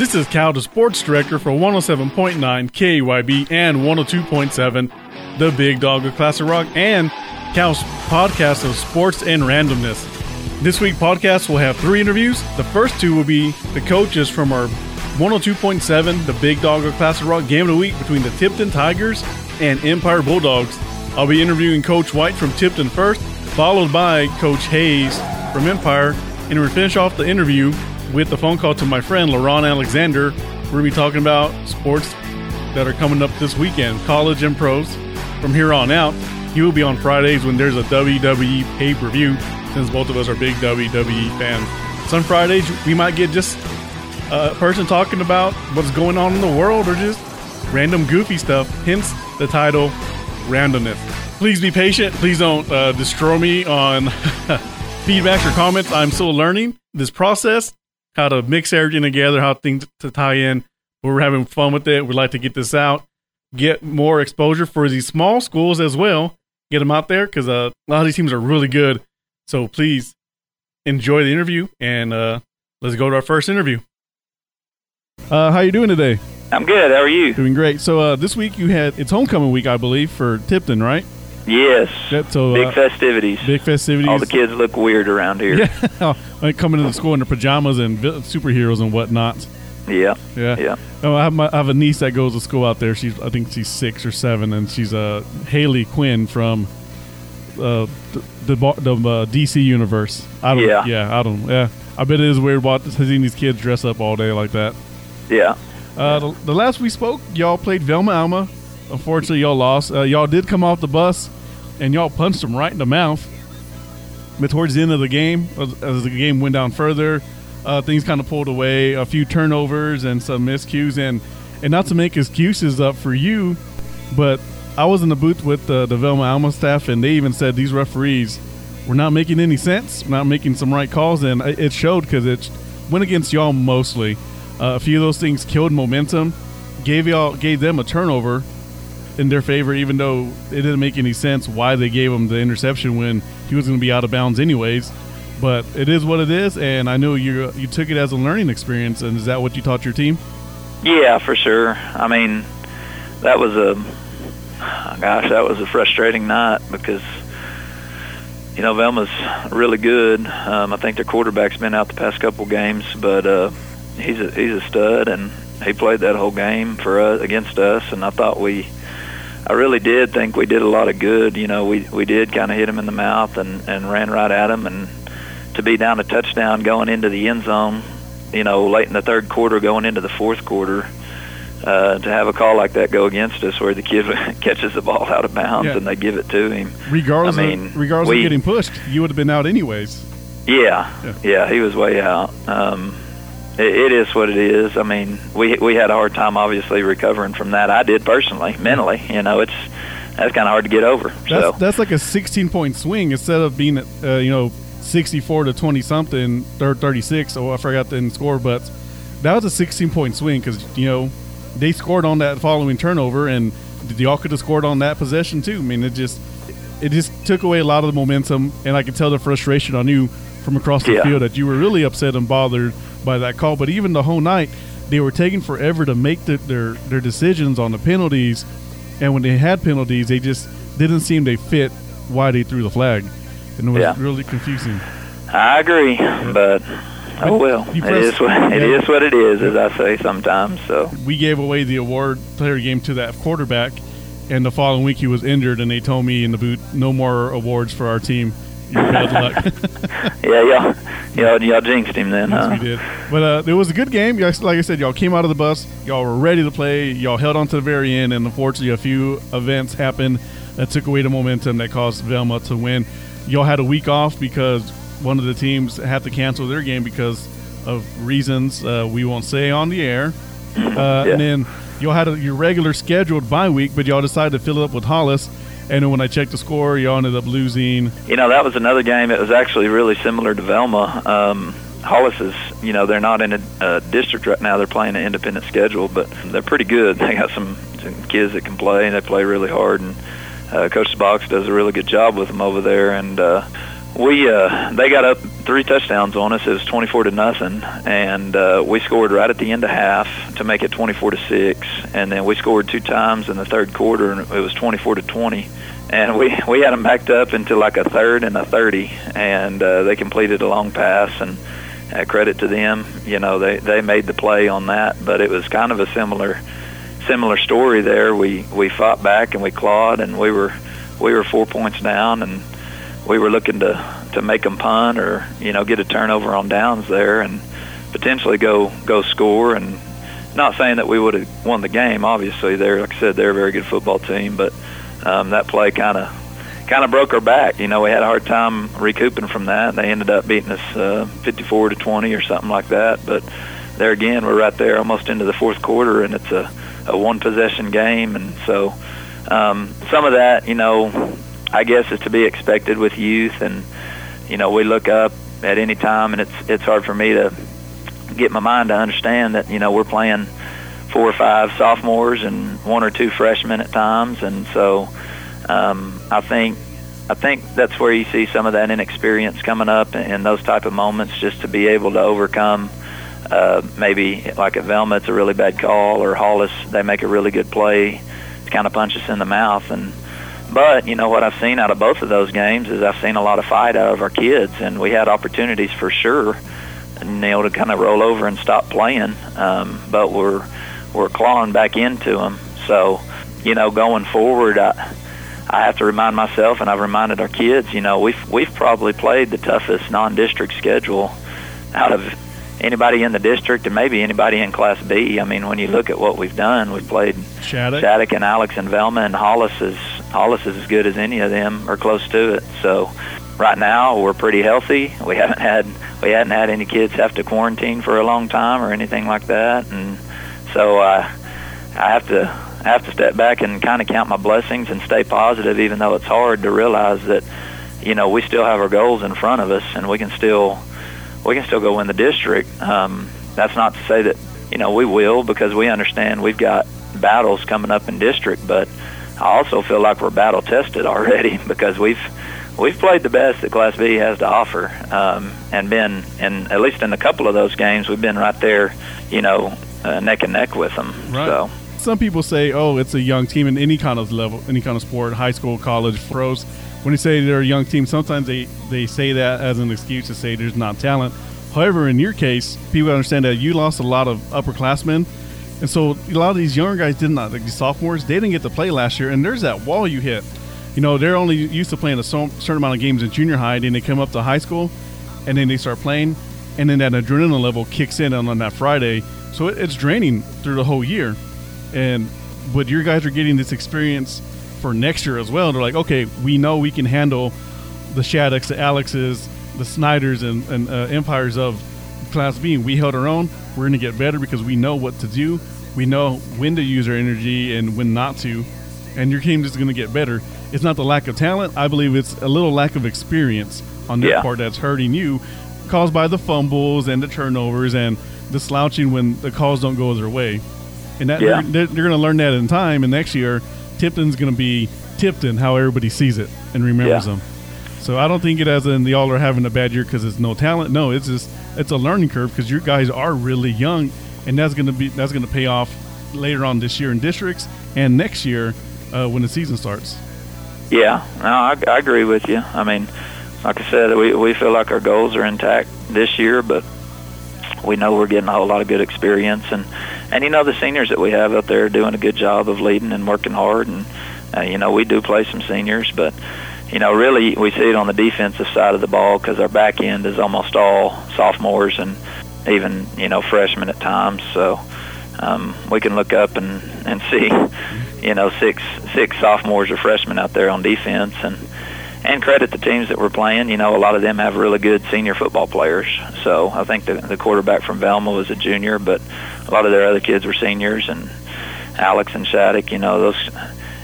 This is Cal, the sports director for 107.9 KYB and 102.7 The Big Dog of Classic Rock and Cal's podcast of sports and randomness. This week podcast will have three interviews. The first two will be the coaches from our 102.7 The Big Dog of Classic Rock game of the week between the Tipton Tigers and Empire Bulldogs. I'll be interviewing Coach White from Tipton first, followed by Coach Hayes from Empire, and we'll finish off the interview with the phone call to my friend LaRon Alexander. We're going to be talking about sports that are coming up this weekend, college and pros. From here on out, he will be on Fridays when there's a WWE pay per view, since both of us are big WWE fans. Some Fridays, we might get just a person talking about what's going on in the world or just random goofy stuff, hence the title Randomness. Please be patient. Please don't uh, destroy me on feedback or comments. I'm still learning this process how to mix everything together, how things to tie in. We're having fun with it. We'd like to get this out, get more exposure for these small schools as well. Get them out there because uh, a lot of these teams are really good. So please enjoy the interview and uh, let's go to our first interview. Uh, how you doing today? I'm good. How are you? Doing great. So uh, this week you had it's homecoming week, I believe, for Tipton, right? Yes. Yep, so big uh, festivities. big festivities. All the kids look weird around here. Yeah, like coming into school in their pajamas and superheroes and whatnot. Yeah. Yeah. Yeah. Oh, I have, my, I have a niece that goes to school out there. She's I think she's six or seven, and she's uh, Harley Quinn from uh, the the, the uh, DC universe. I don't. Yeah. Yeah. I don't. Yeah. I bet it is weird watching seeing these kids dress up all day like that. Yeah. Uh, the, the last we spoke, y'all played Velma Alma. Unfortunately, y'all lost. Uh, y'all did come off the bus, and y'all punched them right in the mouth. But towards the end of the game, as, as the game went down further, uh, things kind of pulled away. A few turnovers and some miscues, and and not to make excuses up for you, but I was in the booth with the, the Velma Alma staff, and they even said these referees were not making any sense, not making some right calls, and it it showed because it went against y'all mostly. Uh, a few of those things killed momentum, gave y'all gave them a turnover in their favor, even though it didn't make any sense why they gave him the interception when he was going to be out of bounds anyways. But it is what it is, and I know you you took it as a learning experience. And is that what you taught your team? Yeah, for sure. I mean, that was a gosh, that was a frustrating night because you know Velma's really good. Um, I think their quarterback's been out the past couple games, but uh, he's a he's a stud, and he played that whole game for us against us. And I thought we, I really did think we did a lot of good. You know, we we did kind of hit him in the mouth and and ran right at him, and to be down a touchdown going into the end zone, you know, late in the third quarter, going into the fourth quarter. Uh, to have a call like that go against us, where the kid catches the ball out of bounds Yeah. and they give it to him, Regardless, I mean, of, regardless we- of getting pushed, you would have been out anyways. Yeah, Yeah. yeah, he was way out. Um, it, it is what it is. I mean, we we had a hard time obviously recovering from that. I did personally, mentally. You know, it's that's kind of hard to get over. That's so that's like a 16 point swing instead of being uh, you know 64 to 20 something or 36. Oh, I forgot the score, but that was a 16 point swing because you know they scored on that following turnover, and y'all could have scored on that possession too. I mean, it just it just took away a lot of the momentum, and I could tell the frustration on you from across the Yeah. field that you were really upset and bothered by that call. But even the whole night, they were taking forever to make the, their their decisions on the penalties, and when they had penalties, they just didn't seem to fit why they threw the flag, and it was Yeah. really confusing. I agree, but oh well, press- is what yeah. is what it is, as I say sometimes. So we gave away the award player game to that quarterback, and the following week he was injured, and they told me in the boot, no more awards for our team. You're bad luck. yeah, y'all y'all y'all jinxed him then, Yes, huh? we did. But uh, it was a good game. Like I said, y'all came out of the bus. Y'all were ready to play. Y'all held on to the very end, and unfortunately, a few events happened that took away the momentum that caused Velma to win. Y'all had a week off because one of the teams had to cancel their game because of reasons uh, we won't say on the air. Uh, Yeah. And then y'all had a, your regular scheduled bye week, but y'all decided to fill it up with Hollis. And when I checked the score, y'all ended up losing. You know, that was another game. It was actually really similar to Velma. Um, Hollis is, you know, they're not in a uh, district right now. They're playing an independent schedule, but they're pretty good. They got some, some kids that can play, and they play really hard. And uh, Coach Box does a really good job with them over there. And uh, we uh, they got up three touchdowns on us. It was 24 to nothing, and uh, we scored right at the end of half to make it 24 to six. And then we scored two times in the third quarter, and it was 24 to 20. And we we had them backed up into like a third and a 30, and uh, they completed a long pass. And uh, credit to them, you know, they they made the play on that. But it was kind of a similar similar story there. We we fought back and we clawed, and we were we were four points down and we were looking to to make them punt or you know get a turnover on downs there and potentially go go score. And not saying that we would have won the game obviously they're like I said they're a very good football team but um, that play kind of kind of broke our back. You know we had a hard time recouping from that. They ended up beating us uh, 54 to 20 or something like that. But there again we're right there almost into the fourth quarter and it's a, a one possession game. And so um, some of that you know I guess is to be expected with youth, and you know we look up at any time, and it's it's hard for me to get my mind to understand that you know we're playing four or five sophomores and one or two freshmen at times, and so um, I think I think that's where you see some of that inexperience coming up in those type of moments, just to be able to overcome. Uh, maybe like at Velma, it's a really bad call, or Hollis, they make a really good play to kind of punch us in the mouth, and but you know what I've seen out of both of those games is I've seen a lot of fight out of our kids, and we had opportunities for sure, know, to kind of roll over and stop playing. Um, but we're we're clawing back into them. So, you know, going forward, I I have to remind myself, and I've reminded our kids, you know, we've we've probably played the toughest non-district schedule out of anybody in the district and maybe anybody in Class B. I mean, when you look at what we've done, we've played Shattuck, Shattuck and Alex and Velma, and Hollis is Hollis is as good as any of them or close to it. So right now we're pretty healthy. We haven't had we hadn't had any kids have to quarantine for a long time or anything like that, and so uh, I have to I have to step back and kind of count my blessings and stay positive, even though it's hard to realize that you know we still have our goals in front of us and we can still we can still go win the district. Um, that's not to say that you know we will because we understand we've got battles coming up in district, but I also feel like we're battle tested already because we've we've played the best that Class B has to offer, um, and been and at least in a couple of those games we've been right there, you know, uh, neck and neck with them. Right. So some people say, "Oh, it's a young team in any kind of level, any kind of sport, high school, college, pros." When you say they're a young team, sometimes they they say that as an excuse to say there's not talent. However, in your case, people understand that you lost a lot of upperclassmen, and so a lot of these younger guys did not, like the sophomores, they didn't get to play last year. And there's that wall you hit. You know, they're only used to playing a certain amount of games in junior high, then they come up to high school, and then they start playing, and then that adrenaline level kicks in on, on that Friday. So it, it's draining through the whole year. And but your guys are getting this experience for next year as well. They're like, okay, we know we can handle the Shattucks, the Alexes, the Snyders, and, and uh, Empires of Class B. We held our own. We're going to get better because we know what to do. We know when to use our energy and when not to. And your team is going to get better. It's not the lack of talent. I believe it's a little lack of experience on their Yeah. part that's hurting you, caused by the fumbles and the turnovers and the slouching when the calls don't go their way. And that Yeah. they're, they're going to learn that in time. And next year, Tipton's going to be Tipton, how everybody sees it and remembers Yeah. them. So I don't think it as in the all are having a bad year because it's no talent. No, it's just it's a learning curve because your guys are really young, and that's gonna be that's gonna pay off later on this year in districts and next year uh, when the season starts. Yeah, no, I, I agree with you. I mean, like I said, we we feel like our goals are intact this year, but we know we're getting a whole lot of good experience, and and you know the seniors that we have out there are doing a good job of leading and working hard, and uh, you know we do play some seniors, but you know really we see it on the defensive side of the ball because our back end is almost all sophomores and even you know freshmen at times, so um, we can look up and and see you know six six sophomores or freshmen out there on defense. And and credit the teams that we're playing. You know, a lot of them have really good senior football players. So I think the, the quarterback from Velma was a junior, but a lot of their other kids were seniors. And Alex and Shattuck, you know, those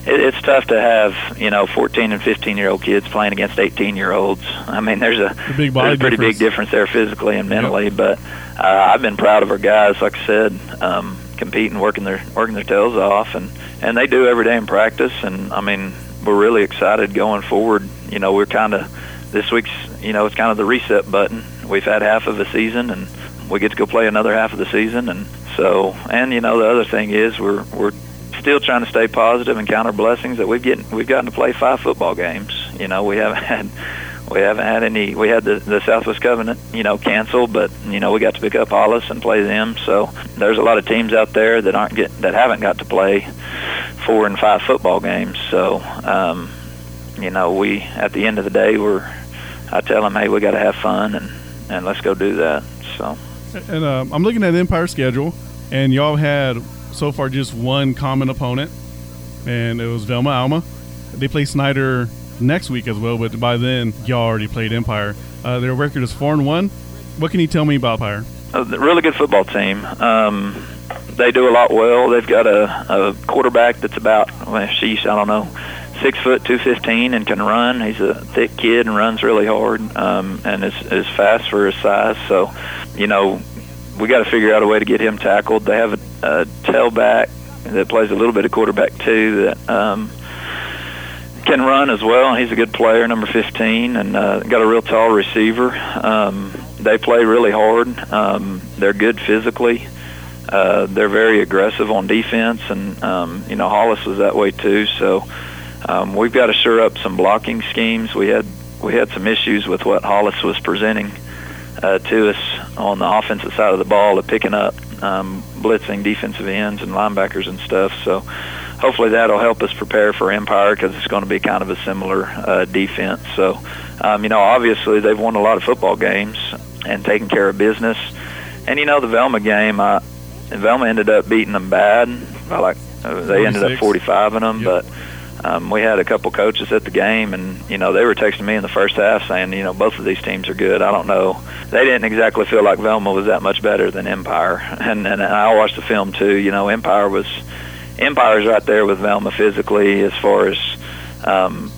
it, it's tough to have you know 14 and 15 year old kids playing against 18 year olds. I mean, there's a The big there's a pretty difference. big difference there physically and mentally. But uh, I've been proud of our guys, like I said, um, competing, working their working their tails off, and and they do every day in practice. And I mean, we're really excited going forward. You know, we're kind of this week's, you know, it's kind of the reset button. We've had half of the season, and we get to go play another half of the season, and so, and you know, the other thing is we're we're still trying to stay positive and count our blessings that we've get we've gotten to play five football games. You know, we haven't had we haven't had any. We had the, the Southwest Covenant, you know, canceled, but you know we got to pick up Hollis and play them. So there's a lot of teams out there that aren't get that haven't got to play four and five football games. So um, you know we at the end of the day we're I tell them hey we got to have fun and and let's go do that. So and uh, I'm looking at Empire schedule and y'all had so far just one common opponent and it was Velma Alma. They play Snyder next week as well, but by then y'all already played Empire. Uh, their record is four and one. What can you tell me about Empire? A really good football team. Um, they do a lot well. They've got a, a quarterback that's about, well, sheesh, I don't know, six foot two fifteen and can run. He's a thick kid and runs really hard um, and is is fast for his size. So, you know, we got to figure out a way to get him tackled. They have a, a tailback that plays a little bit of quarterback too that um, can run as well. He's a good player, number 15, and uh, got a real tall receiver. Um, they play really hard. Um, they're good physically. Uh, they're very aggressive on defense, and um, you know Hollis was that way too. So um, we've got to sure up some blocking schemes. We had we had some issues with what Hollis was presenting uh, to us on the offensive side of the ball, of picking up um, blitzing defensive ends and linebackers and stuff. So hopefully that'll help us prepare for Empire because it's going to be kind of a similar uh, defense. So, um, you know, obviously they've won a lot of football games and taken care of business. And you know, the Velma game, uh, Velma ended up beating them bad. By like uh, they ended up 45 in them, yep. but. Um, we had a couple coaches at the game, and you know they were texting me in the first half saying, you know, both of these teams are good. I don't know. They didn't exactly feel like Velma was that much better than Empire, and and I watched the film too. You know, Empire was Empire's right there with Velma physically as far as um,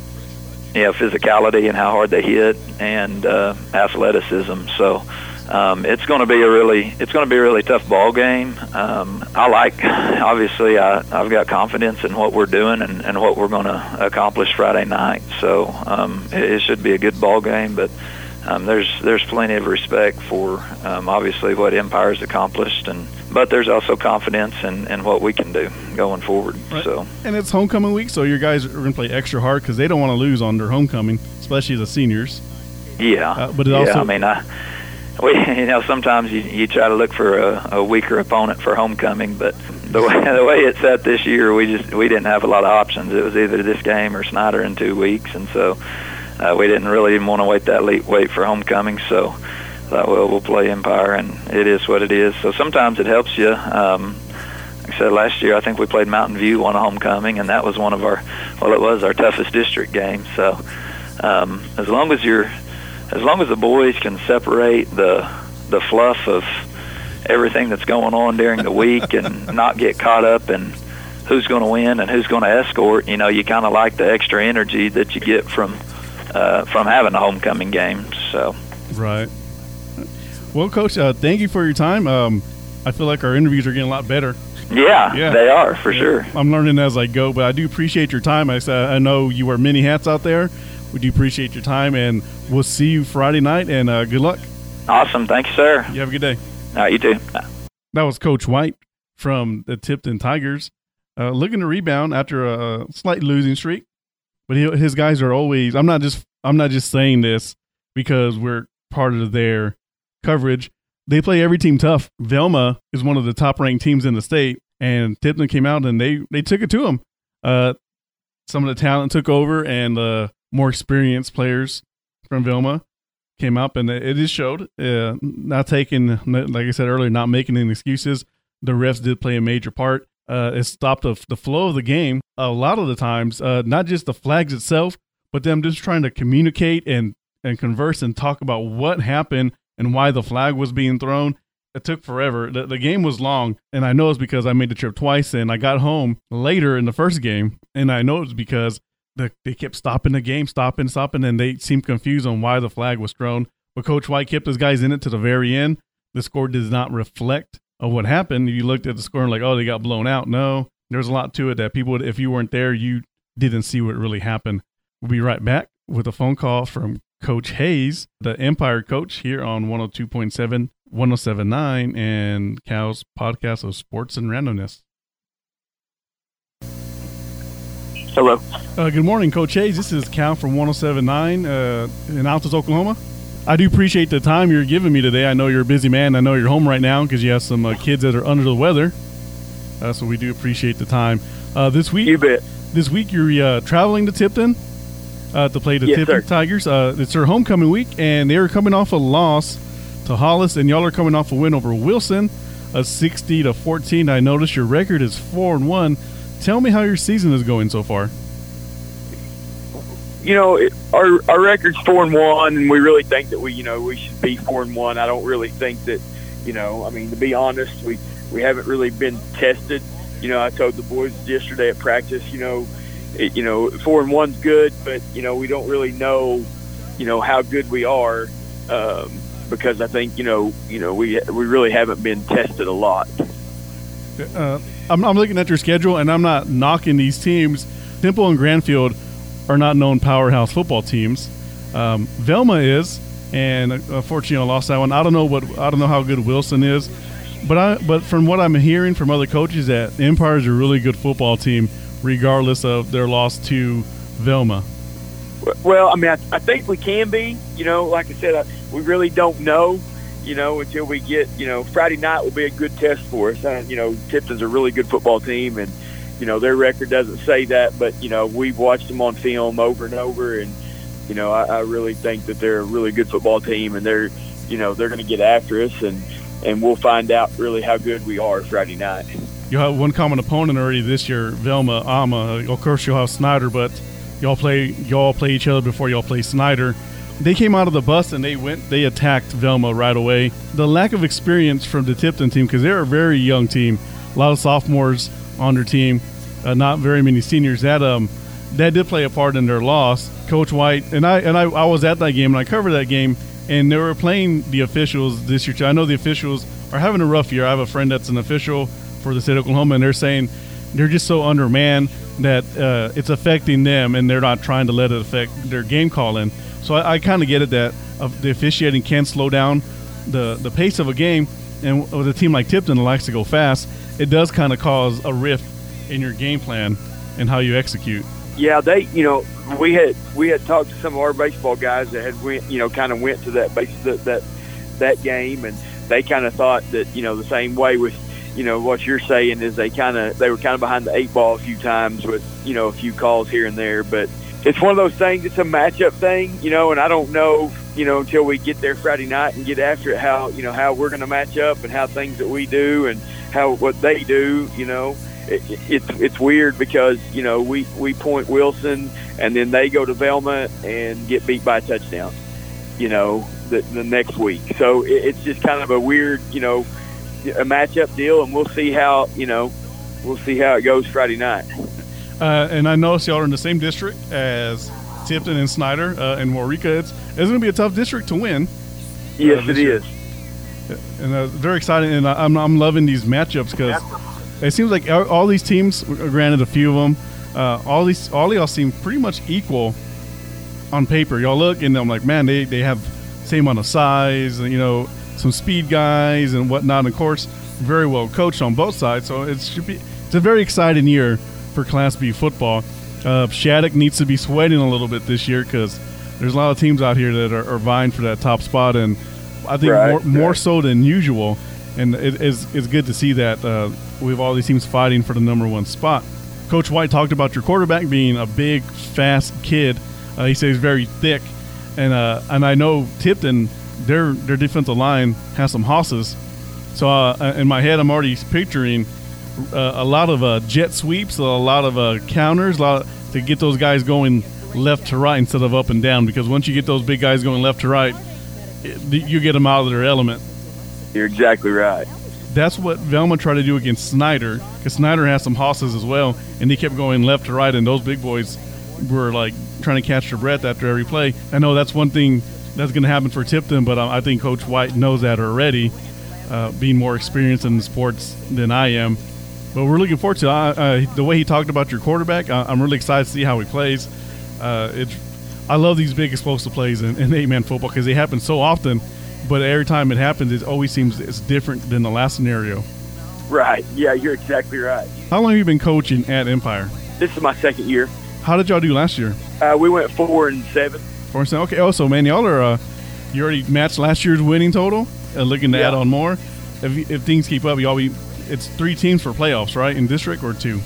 you know physicality and how hard they hit and uh, athleticism. So um, it's going to be a really it's going to be a really tough ball game. Um, I like obviously I, I've got confidence in what we're doing and, and what we're going to accomplish Friday night. So um, it, it should be a good ball game, but. Um, there's there's plenty of respect for um, obviously what Empire's accomplished and but there's also confidence in, in what we can do going forward. Right. So, and it's homecoming week, so your guys are going to play extra hard because they don't want to lose on their homecoming, especially the seniors. Yeah, uh, but it yeah, also, I mean, I we you know sometimes you you try to look for a, a weaker opponent for homecoming, but the way the way it's set this year, we just we didn't have a lot of options. It was either this game or Snyder in two weeks, and so uh, we didn't really even want to wait that late wait for homecoming. So thought, well, we'll play Empire, and it is what it is. So sometimes it helps you. Um, like I said last year, I think we played Mountain View on a homecoming, and that was one of our, well, it was our toughest district game. So um, as long as you're, as long as the boys can separate the the fluff of everything that's going on during the week and not get caught up in who's going to win and who's going to escort, you know, you kind of like the extra energy that you get from uh, from having a homecoming game. So right. Well, Coach, uh, thank you for your time. Um, I feel like our interviews are getting a lot better. Yeah, yeah. they are for yeah. sure. I'm learning as I go, but I do appreciate your time. I, I know you wear many hats out there. We do appreciate your time, and we'll see you Friday night. And uh, good luck. Awesome, thank you, sir. You have a good day. All right, you too. That was Coach White from the Tipton Tigers, uh, looking to rebound after a slight losing streak. But he, his guys are always. I'm not just. I'm not just saying this because we're part of their coverage. They play every team tough. Velma is one of the top ranked teams in the state, and Tipton came out and they they took it to them. Uh, some of the talent took over, and the more experienced players from Velma came up, and it just showed. Uh, not taking, like I said earlier, not making any excuses. The refs did play a major part. Uh, it stopped the, the flow of the game a lot of the times. Uh, not just the flags itself, but them just trying to communicate and and converse and talk about what happened and why the flag was being thrown. It took forever. The, the game was long, and I know it's because I made the trip twice, and I got home later in the first game, and I know it's because the, they kept stopping the game, stopping, stopping, and they seemed confused on why the flag was thrown. But Coach White kept his guys in it to the very end. The score does not reflect of what happened. You looked at the score and like, oh, they got blown out. No, there's a lot to it that people, if you weren't there, you didn't see what really happened. We'll be right back with a phone call from Coach Hayes, the Empire coach here on 102.7, 1079, and Cal's podcast of sports and randomness. Hello. Uh, good morning, Coach Hayes. This is Cal from 1079 uh, in Altus, Oklahoma. I do appreciate the time you're giving me today. I know you're a busy man. I know you're home right now because you have some uh, kids that are under the weather. Uh, so we do appreciate the time. Uh, this week, You bet. this week you're uh, traveling to Tipton uh, to play the Yes, Tipton sir. Tigers. Uh, it's their homecoming week, and they are coming off a loss to Hollis, and y'all are coming off a win over Wilson, a 60 to 14. I noticed your record is four and one. Tell me how your season is going so far. You know, it, our our record's four and one, and we really think that we, you know, we should be four and one. I don't really think that, you know, I mean, to be honest, we we haven't really been tested. You know, I told the boys yesterday at practice, you know, it, you know, four and one's good, but you know, we don't really know, you know, how good we are, um, because I think, you know, you know, we we really haven't been tested a lot. Uh, I'm, I'm looking at your schedule, and I'm not knocking these teams. Temple and Grandfield are not known powerhouse football teams. Um, Velma is, and uh, unfortunately, I lost that one. I don't know what I don't know how good Wilson is, but I but from what I'm hearing from other coaches, that Empire is a really good football team, regardless of their loss to Velma. Well, I mean, I, I think we can be. You know, like I said, I, we really don't know. You know, until we get. You know, Friday night will be a good test for us. Uh, you know, Tipton's a really good football team, and you know their record doesn't say that, but you know we've watched them on film over and over, and you know I, I really think that they're a really good football team, and they're you know they're going to get after us, and and we'll find out really how good we are Friday night. You have one common opponent already this year, Velma, Alma. Of course, you'll have Snyder, but y'all play y'all play each other before y'all play Snyder. They came out of the bus and they went they attacked Velma right away. The lack of experience from the Tipton team because they're a very young team, a lot of sophomores on their team, uh, not very many seniors. That um that did play a part in their loss. Coach White and I and I, I was at that game and I covered that game and they were playing the officials this year too. I know the officials are having a rough year. I have a friend that's an official for the state of Oklahoma and they're saying they're just so undermanned that uh, it's affecting them and they're not trying to let it affect their game calling. So I, I kind of get it that uh, the officiating can slow down the, the pace of a game. And with a team like Tipton that likes to go fast, it does kind of cause a rift in your game plan and how you execute. Yeah, they, you know, we had we had talked to some of our baseball guys that had went, you know, kind of went to that base that that, that game, and they kind of thought that, you know, the same way with, you know, what you're saying is they kind of they were kind of behind the eight ball a few times with, you know, a few calls here and there, but it's one of those things. It's a matchup thing, you know, and I don't know, you know, until we get there Friday night and get after it, how you know how we're going to match up and how things that we do and how what they do, you know it, it's it's weird because you know we we point Wilson and then they go to Velma and get beat by a touchdown, you know, the, the next week. So it, it's just kind of a weird, you know, a matchup deal, and we'll see how you know we'll see how it goes Friday night. Uh, and I noticed y'all are in the same district as Tipton and Snyder uh, and Waurika. It's, it's going to be a tough district to win. Yes, this it year. is. And uh, very exciting. And I'm, I'm loving these matchups because it seems like all all these teams, granted a few of them, uh, all these all y'all seem pretty much equal on paper. Y'all look and I'm like, man, they, they have same amount of size, and you know, some speed guys and whatnot. And of course, very well coached on both sides. So it should be it's a very exciting year for Class B football. Uh, Shattuck needs to be sweating a little bit this year because there's a lot of teams out here that are, are vying for that top spot, and I think Right, more, more so than usual. And it is it's good to see that uh, we have all these teams fighting for the number one spot. Coach White talked about your quarterback being a big, fast kid. Uh, he says he's very thick, and uh, and I know Tipton, their their defensive line has some hosses. So uh, in my head, I'm already picturing uh, a lot of uh, jet sweeps, a lot of uh, counters, a lot to get those guys going left to right instead of up and down. Because once you get those big guys going left to right, it, you get them out of their element. You're exactly right. That's what Velma tried to do against Snyder, because Snyder has some hosses as well, and he kept going left to right, and those big boys were like trying to catch their breath after every play. I know that's one thing that's going to happen for Tipton, but I think Coach White knows that already, uh, being more experienced in the sports than I am. But we're looking forward to uh, uh, the way he talked about your quarterback. I, I'm really excited to see how he plays. Uh, it's I love these big explosive plays in, in eight man football because they happen so often, but every time it happens, it always seems it's different than the last scenario. Right. Yeah, you're exactly right. How long have you been coaching at Empire? This is my second year. How did y'all do last year? Uh, we went four and seven. Four and seven. Okay. Also, man, y'all are uh, you already matched last year's winning total. Uh, looking to Yeah. add on more. If, if things keep up, y'all be. It's three teams for playoffs, right? In district or two?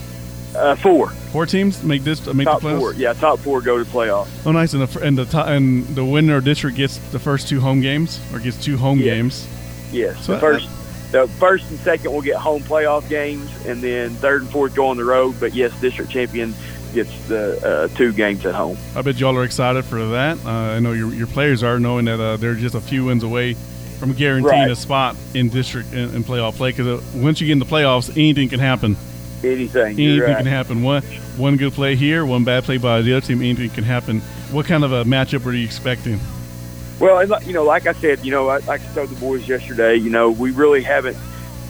Uh, four. Four teams make this make Top the playoffs. four. Yeah, top four go to playoffs. Oh, nice. And the and the to- and the winner of district gets the first two home games or gets two home Yeah. games. Yes. So the first, the first and second will get home playoff games, and then third and fourth go on the road. But yes, district champion gets the uh, two games at home. I bet y'all are excited for that. Uh, I know your your players are, knowing that uh, they're just a few wins away from guaranteeing Right. a spot in district in, in playoff play. Because uh, once you get in the playoffs, anything can happen. Anything. Anything right. can happen. One one good play here, one bad play by the other team. Anything can happen. What kind of a matchup are you expecting? Well, you know, like I said, you know, I- like I told the boys yesterday, you know, we really haven't,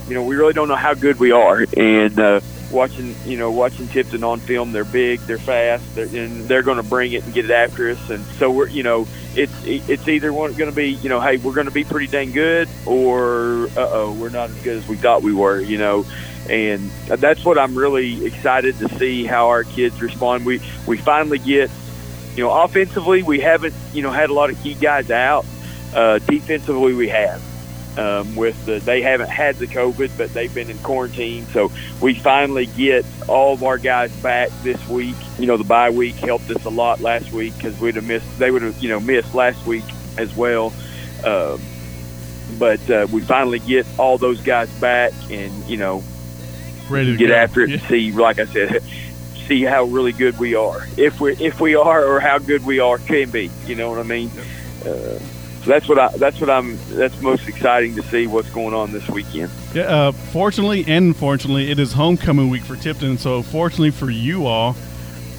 you know, we really don't know how good we are. And uh, watching, you know, watching Tipton on film, they're big, they're fast, they're, and they're going to bring it and get it after us. And so we're, you know, it's it's either going to be, you know, hey, we're going to be pretty dang good, or uh oh, we're not as good as we thought we were, you know. And that's what I'm really excited to see how our kids respond. We we finally get you know, offensively, we haven't, you know, had a lot of key guys out. Uh, defensively, we have. Um, with the, they haven't had the COVID, but they've been in quarantine. So we finally get all of our guys back this week. You know, the bye week helped us a lot last week because we'd have missed. They would have, you know, missed last week as well. Um, but uh, we finally get all those guys back, and you know, Ready to get go. after it Yeah. and see, like I said, see how really good we are. If we if we are, or how good we are can be. You know what I mean? Uh, so that's what I that's what I'm that's most exciting to see what's going on this weekend. Yeah, uh, fortunately and unfortunately, it is homecoming week for Tipton. So, fortunately for you all,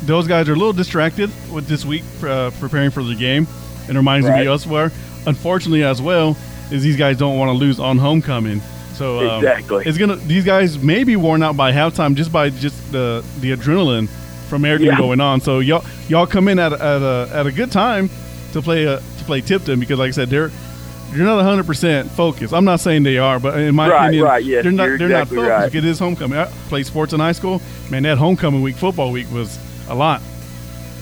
those guys are a little distracted with this week uh, preparing for the game. and reminds me Right. elsewhere. Unfortunately, as well, is these guys don't want to lose on homecoming. So um, Exactly. it's gonna. These guys may be worn out by halftime just by just the the adrenaline from everything Yeah. going on. So y'all y'all come in at, at a at a good time to play uh to play Tipton because, like I said, they're you're not 100 percent focused. I'm not saying they are, but in my Right, opinion, right, yes, they're not they're exactly not focused. right. It is homecoming. I played sports in high school. Man, that homecoming week, football week, was a lot.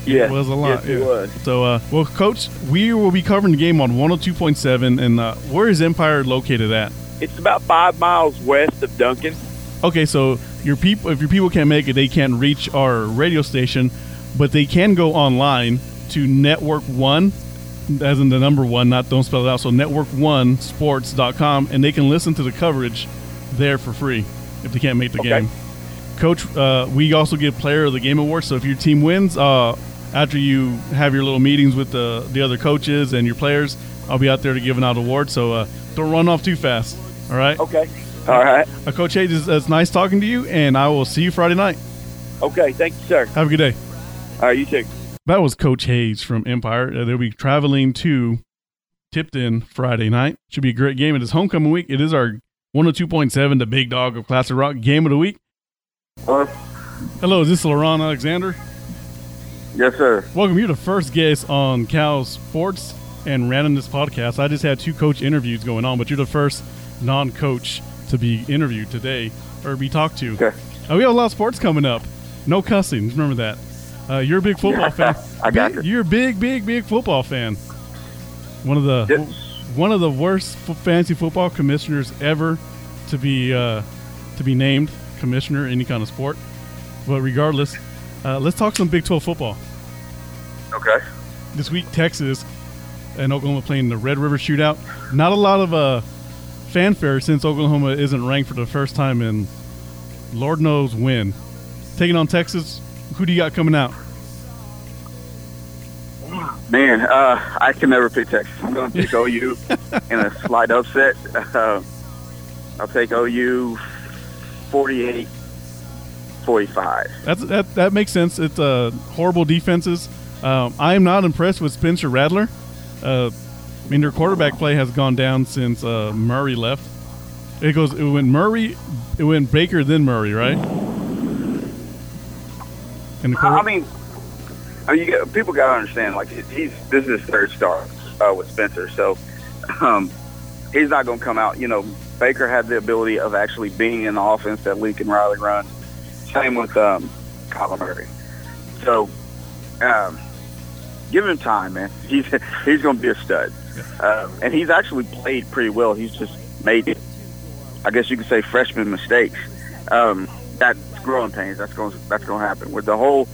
Yeah, It was a lot. Yes, it was. So, uh, well, coach, we will be covering the game on 102.7. And uh, where is Empire located at? It's about five miles west of Duncan. Okay, so your people, if your people can't make it, they can't reach our radio station, but they can go online to Network One, as in the number one, not don't spell it out. So network1sports.com, and they can listen to the coverage there for free if they can't make the Okay. game. Coach, uh, we also give Player of the Game award. So if your team wins, uh, after you have your little meetings with the the other coaches and your players, I'll be out there to giving out awards. So uh, don't run off too fast. All right. Okay. All right. Uh, Coach Hayes, it's, it's nice talking to you, and I will see you Friday night. Okay. Thank you, sir. Have a good day. All right. You too. That was Coach Hayes from Empire. Uh, they'll be traveling to Tipton Friday night. Should be a great game. It is homecoming week. It is our 102.7, the big dog of Classic Rock game of the week. Hello, is this Laron Alexander? Yes, sir. Welcome. You're the first guest on Cal Sports and Randomness podcast. I just had two coach interviews going on, but you're the first non-coach to be interviewed today or be talked to. Okay. Uh, we have a lot of sports coming up. No cussing. Remember that. Uh, you're a big football fan. I got Big- you. You're a big, big, big football fan. One of the Yes. one of the worst f- fantasy football commissioners ever to be uh, to be named commissioner in any kind of sport. But regardless, uh, let's talk some Big 12 football Okay. this week Texas and Oklahoma playing the Red River Shootout. Not a lot of uh, fanfare since Oklahoma isn't ranked for the first time in Lord knows when. Taking on Texas, who do you got coming out? Man, uh, I can never pick Texas. I'm going to pick OU in a slight upset. Uh, I'll take OU 48 45. That's that that makes sense. It's uh, horrible defenses. Um, I am not impressed with Spencer Rattler. Uh, I mean, their quarterback play has gone down since uh, Murray left. It goes. It went Murray. It went Baker then Murray, right? And the quarter- I mean, you get, people got to understand, like he's this is his third start uh, with Spencer, so um, he's not going to come out. You know, Baker had the ability of actually being in the offense that Lincoln Riley runs. Same with um, Kyler Murray. So, um, give him time, man. He's he's going to be a stud, um, and he's actually played pretty well. He's just made, I guess you could say, freshman mistakes. Um, that's growing pains. That's going that's going to happen with the whole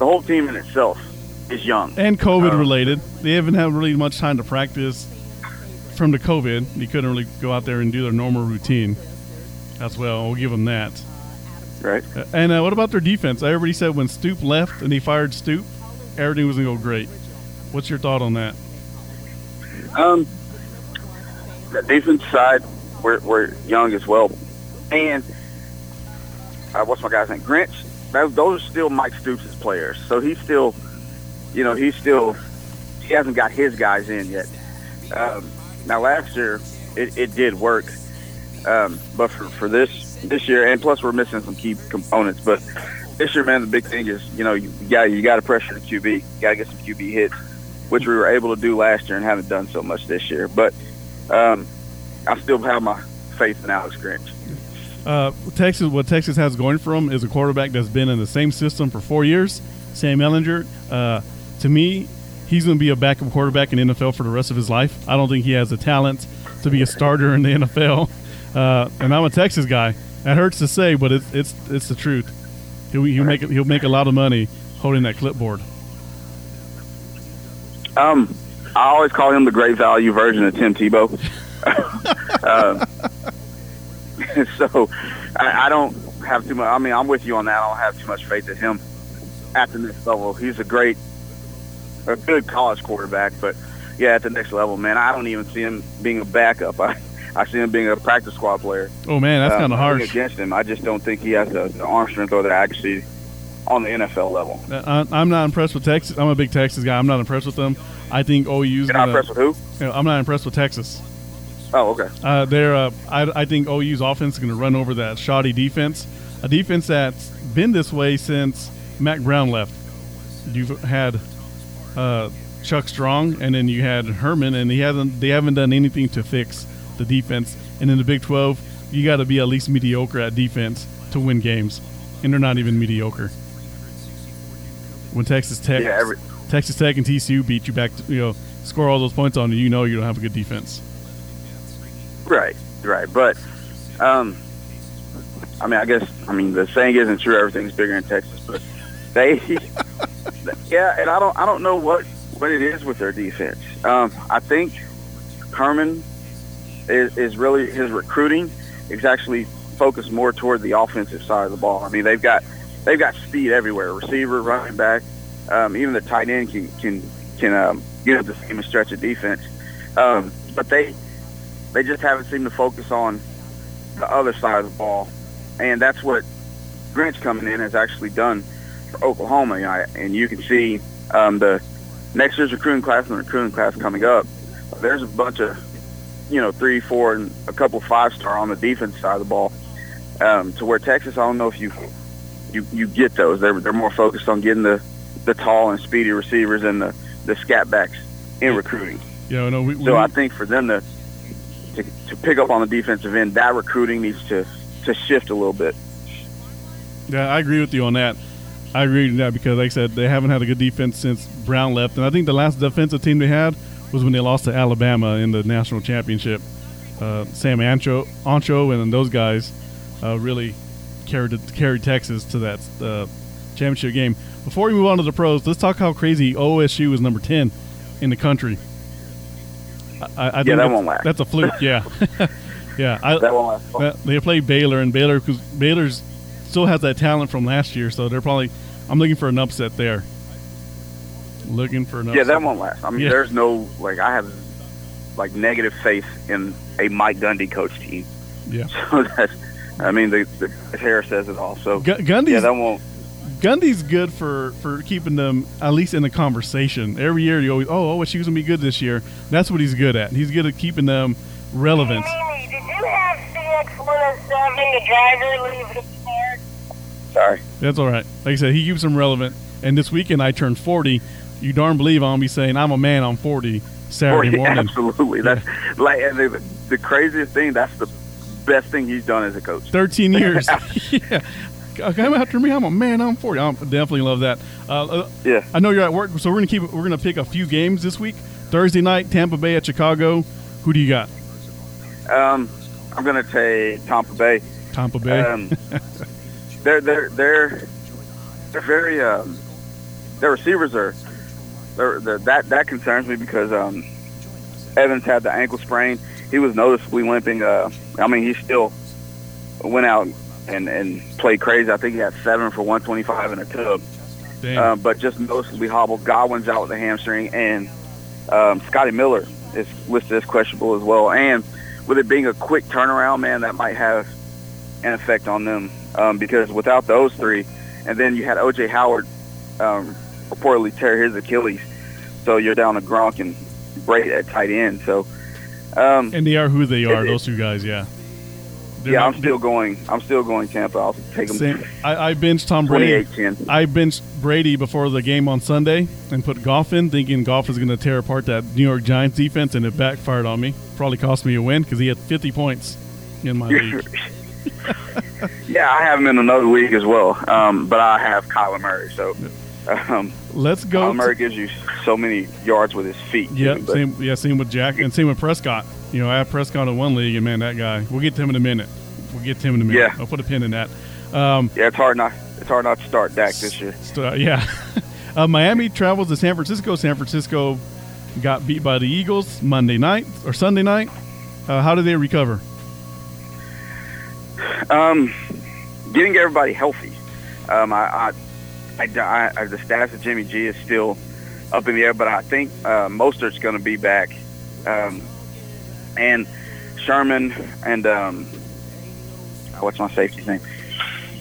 the whole team in itself is young and COVID uh, related. They haven't had really much time to practice from the COVID. They couldn't really go out there and do their normal routine as well. We'll give them that. Right. Uh, and uh, what about their defense? Everybody said when Stoops left and he fired Stoops, everything was going to go great. What's your thought on that? Um, the defense side, we're, we're young as well. And uh, what's my guy's name? Grinch. Those, those are still Mike Stoops' players. So he's still, you know, he's still, he hasn't got his guys in yet. Um, now, last year, it, it did work. Um, but for, for this this year, and plus we're missing some key components. But this year, man, the big thing is you know you got you got to pressure the QB, you got to get some QB hits, which we were able to do last year and haven't done so much this year. But um, I still have my faith in Alex Grinch. Uh, Texas, what Texas has going for them is a quarterback that's been in the same system for four years. Sam Ehlinger. Uh, to me, he's going to be a backup quarterback in NFL for the rest of his life. I don't think he has the talent to be a starter in the NFL. Uh, and I'm a Texas guy. That hurts to say, but it's it's it's the truth. He'll, he'll make he'll make a lot of money holding that clipboard. Um, I always call him the great value version of Tim Tebow. uh, so I, I don't have too much. I mean, I'm with you on that. I don't have too much faith in him at the next level. He's a great, a good college quarterback, but yeah, at the next level, man, I don't even see him being a backup. I I see him being a practice squad player. Oh man, that's um, kind of harsh against him. I just don't think he has the, the arm strength or the accuracy on the NFL level. Uh, I, am not impressed with Texas. I'm a big Texas guy. I'm not impressed with them. I think OU's. You're not gonna, impressed with who? You know, I'm not impressed with Texas. Oh, okay. Uh, they're. Uh, I, I think OU's offense is going to run over that shoddy defense, a defense that's been this way since Mack Brown left. You've had uh, Chuck Strong, and then you had Herman, and he hasn't. They haven't done anything to fix the defense. And in the Big 12, you got to be at least mediocre at defense to win games, and they're not even mediocre. When Texas Tech, yeah, every- Texas Tech and TCU beat you back, to, you know, score all those points on you, you know you don't have a good defense. Right, right, but um, I mean, I guess I mean the saying isn't true. Everything's bigger in Texas, but they, yeah, and I don't, I don't know what what it is with their defense. Um, I think Herman is, is really his recruiting is actually focused more toward the offensive side of the ball. I mean, they've got they've got speed everywhere, receiver, running back, um, even the tight end can can can um, get up the same stretch of defense. Um, but they they just haven't seemed to focus on the other side of the ball, and that's what Grinch coming in has actually done for Oklahoma. And you can see um, the next year's recruiting class and the recruiting class coming up. There's a bunch of you know, three, four, and a couple five star on the defense side of the ball. Um, to where Texas, I don't know if you you you get those. They're they're more focused on getting the the tall and speedy receivers and the the scat backs in recruiting. Yeah, no. We, so we, I think for them to, to pick up on the defensive end, that recruiting needs to to shift a little bit. Yeah, I agree with you on that. I agree with that because, like I said, they haven't had a good defense since Brown left, and I think the last defensive team they had was when they lost to Alabama in the national championship. Uh, Sam Ancho, Acho and those guys uh, really carried carried Texas to that uh, championship game. Before we move on to the pros, let's talk how crazy OSU is number ten in the country. I, I yeah, that won't last. That's a fluke. Yeah, yeah. I, that won't last. They play Baylor, and Baylor because Baylor's still has that talent from last year, so they're probably. I'm looking for an upset there looking for another. Yeah, that won't last. I mean, yeah. there's no like I have like negative faith in a Mike Gundy coach team. Yeah. So that's I mean the, the hair says it all. So Gu- Gundy's, yeah, that won't. Gundy's good for, for keeping them at least in the conversation. Every year you always oh oh she's gonna be good this year. That's what he's good at. He's good at keeping them relevant. Hey, did you have CX107 the driver leave his car? Sorry. That's all right. Like I said, he keeps them relevant. And this weekend I turned 40. You darn believe I'm gonna be saying I'm a man. I'm 40 Saturday oh, morning. Absolutely. That's like and the, the craziest thing. That's the best thing he's done as a coach. 13 years. yeah. Come after me. I'm a man. I'm 40. I definitely love that. Uh, yeah. I know you're at work, so we're gonna keep. We're gonna pick a few games this week. Thursday night, Tampa Bay at Chicago. Who do you got? Um, I'm gonna take Tampa Bay. Tampa Bay. Um, they're they're they're they're very um, their receivers are they're, they're, that that concerns me because um, Evans had the ankle sprain. He was noticeably limping. Uh, I mean, he still went out and and played crazy. I think he had seven for 125 in a tub. Uh, but just noticeably hobbled. Godwin's out with a hamstring, and um, Scotty Miller is listed as questionable as well. And with it being a quick turnaround, man, that might have an effect on them um, because without those three, and then you had OJ Howard um, reportedly tear his Achilles, so you're down to Gronk and Brady at tight end. So, um, and they are who they are. It, those two guys, yeah. They're yeah, not, I'm still going. I'm still going Tampa. I'll take them. Same. I, I benched Tom Brady. I benched Brady before the game on Sunday and put Goff in, thinking Goff is going to tear apart that New York Giants defense, and it backfired on me. Probably cost me a win because he had 50 points in my league. yeah, I have him in another league as well, um, but I have Kyler Murray. So um, let's go. Kyler Murray gives you so many yards with his feet. Yeah, same. Yeah, same with Jack and same with Prescott. You know, I have Prescott in one league, and man, that guy. We'll get to him in a minute. We'll get to him in a minute. Yeah, I'll put a pin in that. Um, yeah, it's hard not. It's hard not to start Dak this year. St- yeah, uh, Miami travels to San Francisco. San Francisco got beat by the Eagles Monday night or Sunday night. Uh, how did they recover? Um, getting everybody healthy. Um, I, I, I, I, the status of Jimmy G is still up in the air, but I think uh, Mostert's going to be back, um, and Sherman and um, what's my safety's name?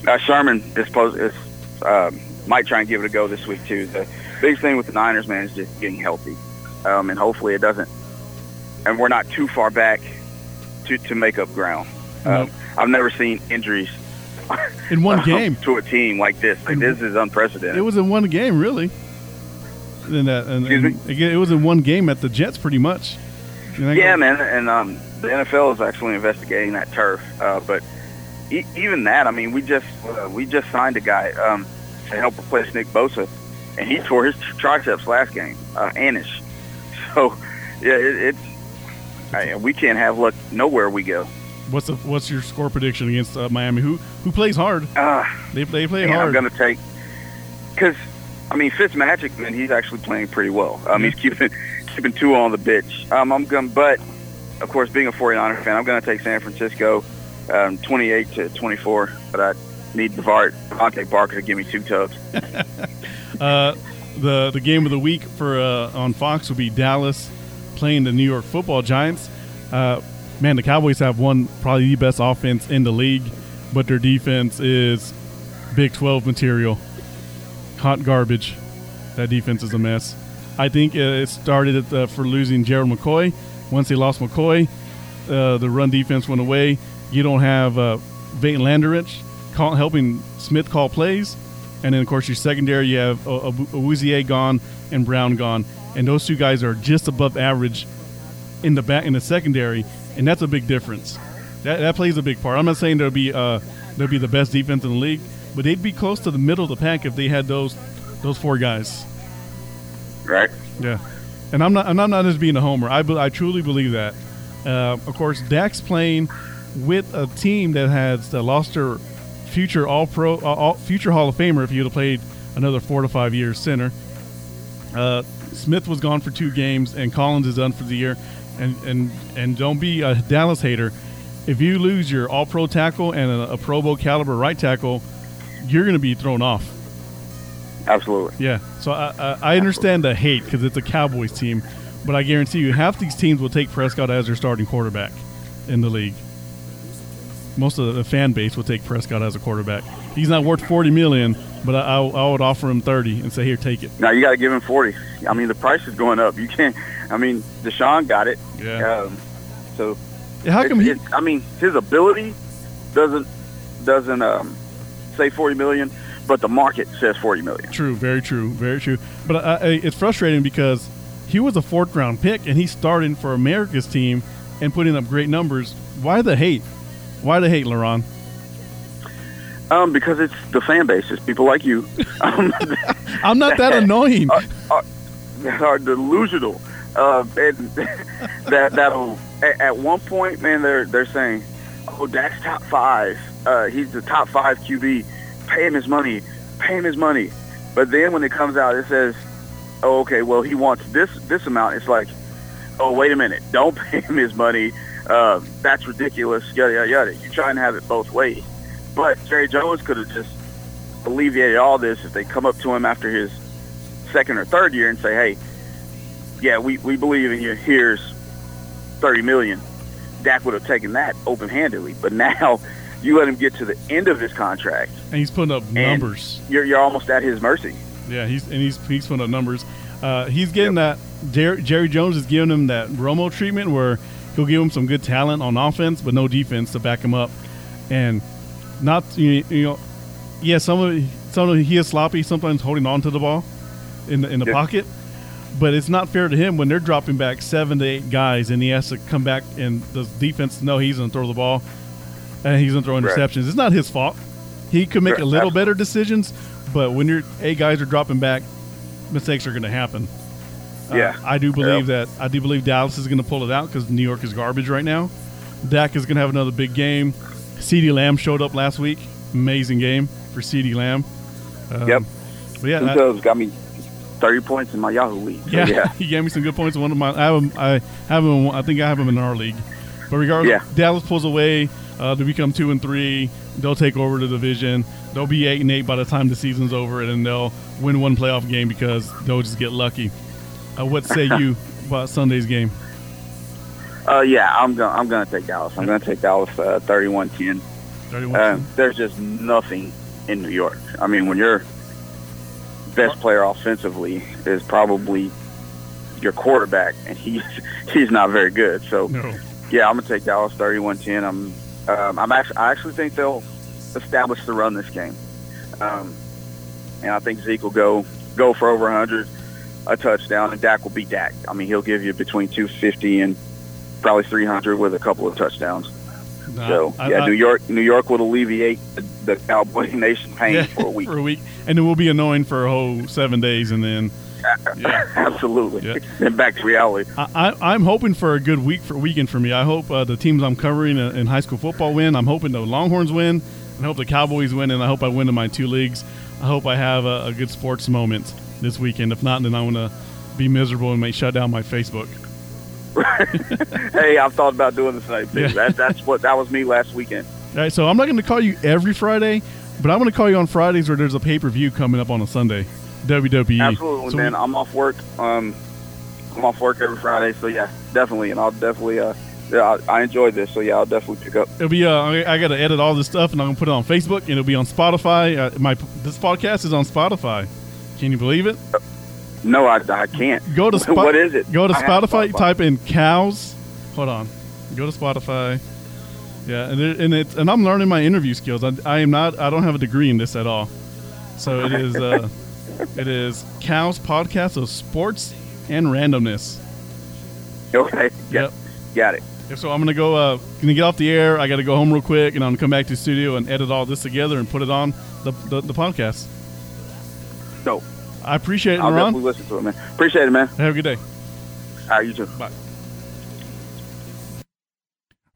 Uh, Sherman is, supposed, is uh, might try and give it a go this week too. The biggest thing with the Niners, man, is just getting healthy, um, and hopefully it doesn't. And we're not too far back to to make up ground. Um, I've never seen injuries in one game to a team like this. Like, this is unprecedented. It was in one game, really. And that, and, and again, it was in one game at the Jets, pretty much. Yeah, man, and um, the NFL is actually investigating that turf. Uh, but e- even that, I mean, we just uh, we just signed a guy um, to help replace Nick Bosa, and he tore his triceps last game, uh, Ansah. So, yeah, it, it's I, we can't have luck nowhere we go. What's the, what's your score prediction against uh, Miami? Who who plays hard? Uh, they they play man, hard. I'm going to take because I mean Fitzmagic, man, he's actually playing pretty well. Um, he's keeping keeping two on the bitch. Um, I'm going, but of course, being a 49er fan, I'm going to take San Francisco, um, 28 to 24. But I need Bart, DeVante Parker to give me two tubs. uh, the the game of the week for uh, on Fox will be Dallas playing the New York Football Giants. Uh, man, the Cowboys have one probably the best offense in the league, but their defense is Big 12 material. Hot garbage. That defense is a mess. I think it started uh, for losing Gerald McCoy. Once they lost McCoy, uh, the run defense went away. You don't have uh, Vander Esch call, helping Smith call plays. And then, of course, your secondary, you have Awuzie gone and Brown gone. And those two guys are just above average in the back in the secondary and that's a big difference. That, that plays a big part. I'm not saying they'll be uh, there'll be the best defense in the league, but they'd be close to the middle of the pack if they had those those four guys. Right. Yeah, and I'm not and I'm not just being a homer. I, I truly believe that. Uh, of course, Dak's playing with a team that has uh, lost their future All Pro, uh, all, future Hall of Famer if you'd have played another four to five years center. Uh, Smith was gone for two games, and Collins is done for the year and and and don't be a Dallas hater. If you lose your All Pro tackle and a, a Pro Bowl caliber right tackle, you're going to be thrown off. Absolutely. Yeah. So I I, I understand the hate because it's a Cowboys team, but I guarantee you half these teams will take Prescott as their starting quarterback in the league. Most of the fan base will take Prescott as a quarterback. He's not worth forty million, but I, I, I would offer him thirty and say, "Here, take it." Now you got to give him forty. I mean, the price is going up. You can't. I mean, Deshaun got it. Yeah. Um, so yeah, how come he? I mean, his ability doesn't doesn't um, say forty million, but the market says 40 million. True, very true, very true. But uh, uh, it's frustrating because he was a fourth round pick and he's starting for America's team and putting up great numbers. Why the hate? Why the hate, Laron? Um, because it's the fan base. It's people like you. Um, I'm not that annoying. Are, are, are delusional. Uh, and that that'll at, at, one point, man, they're they're saying, "Oh, Dak's top five. Uh, he's the top five QB. Pay him his money. Pay him his money." But then when it comes out, it says, "Oh, okay. Well, he wants this this amount." It's like, "Oh, wait a minute. Don't pay him his money. Uh, that's ridiculous." Yada yada yada. You try and have it both ways. But Jerry Jones could have just alleviated all this if they come up to him after his second or third year and say, "Hey, yeah, we, we believe in you. Here's thirty million. Dak would have taken that open handedly, but now you let him get to the end of his contract, and he's putting up numbers. You're you're almost at his mercy. Yeah, he's and he's he's putting up numbers. Uh, he's getting yep. that. Jerry, Jerry Jones is giving him that Romo treatment where he'll give him some good talent on offense, but no defense to back him up, and not you know, yeah, some of some of he is sloppy sometimes holding on to the ball in the in the yeah. pocket, but it's not fair to him when they're dropping back seven to eight guys and he has to come back and the defense know he's going to throw the ball and he's going to throw interceptions. Right. It's not his fault. He could make a little better decisions, but when your A guys are dropping back, mistakes are going to happen. Uh, yeah, uh, I do believe that. I do believe Dallas is going to pull it out because New York is garbage right now. Dak is going to have another big game. CeeDee Lamb showed up last week. Amazing game for CeeDee Lamb. Um, yep. But yeah, that, got me thirty points in my Yahoo league. So, yeah, yeah, he gave me some good points in one of my. I have him. I have him. I think I have him in our league. But regardless, yeah. Dallas pulls away uh, to become two and three. They'll take over the division. They'll be eight and eight by the time the season's over, and then they'll win one playoff game because they'll just get lucky. Uh, what say you about Sunday's game? Uh, yeah, I'm gonna I'm gonna take Dallas. I'm gonna take Dallas uh, 31-10. 31 uh, There's just nothing in New York. I mean, when you're best player offensively is probably your quarterback, and he's he's not very good. So, no. yeah, I'm gonna take Dallas 31-10. I'm um, I'm actually I actually think they'll establish the run this game, um, and I think Zeke will go go for over 100, a touchdown, and Dak will be Dak. I mean, he'll give you between 250 and probably 300 with a couple of touchdowns. No, so I, yeah, I, New York, New York would alleviate the, the Cowboy Nation pain yeah, for a week. For a week, and it will be annoying for a whole seven days, and then yeah. absolutely, yeah. and back to reality. I, am hoping for a good week for weekend for me. I hope uh, the teams I'm covering in high school football win. I'm hoping the Longhorns win, I hope the Cowboys win, and I hope I win in my two leagues. I hope I have a, a good sports moment this weekend. If not, then I'm gonna be miserable and may shut down my Facebook. hey, I've thought about doing the same thing. Yeah. That, that's what that was me last weekend. All right, so I'm not going to call you every Friday, but I'm going to call you on Fridays where there's a pay per view coming up on a Sunday. WWE. Absolutely, so man. We, I'm off work. Um, I'm off work every Friday, so yeah, definitely, and I'll definitely. Uh, yeah, I, I enjoyed this, so yeah, I'll definitely pick up. It'll be. Uh, I, I got to edit all this stuff, and I'm gonna put it on Facebook, and it'll be on Spotify. Uh, my this podcast is on Spotify. Can you believe it? No, I, I can't. Go to what is it? Go to Spotify, Spotify. Type in cows. Hold on. Go to Spotify. Yeah, and it, and it's and I'm learning my interview skills. I, I am not. I don't have a degree in this at all. So it is. Uh, it is cows podcast of sports and randomness. Okay. Yep. Got it. So I'm gonna go. Uh, gonna get off the air. I got to go home real quick, and I'm gonna come back to the studio and edit all this together and put it on the the, the podcast. So I appreciate it, I'll Ron. definitely listen to it, man. Appreciate it, man. Have a good day. All right, you too. Bye.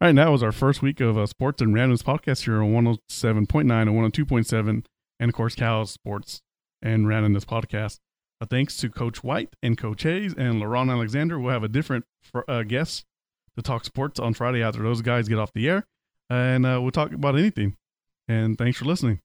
All right, that was our first week of uh, Sports and Randoms podcast here on 107.9 and 102.7, and of course, Cows Sports and ran in this podcast. Uh, thanks to Coach White and Coach Hayes and Laurent Alexander. We'll have a different uh, guest to talk sports on Friday after those guys get off the air, and uh, we'll talk about anything. And thanks for listening.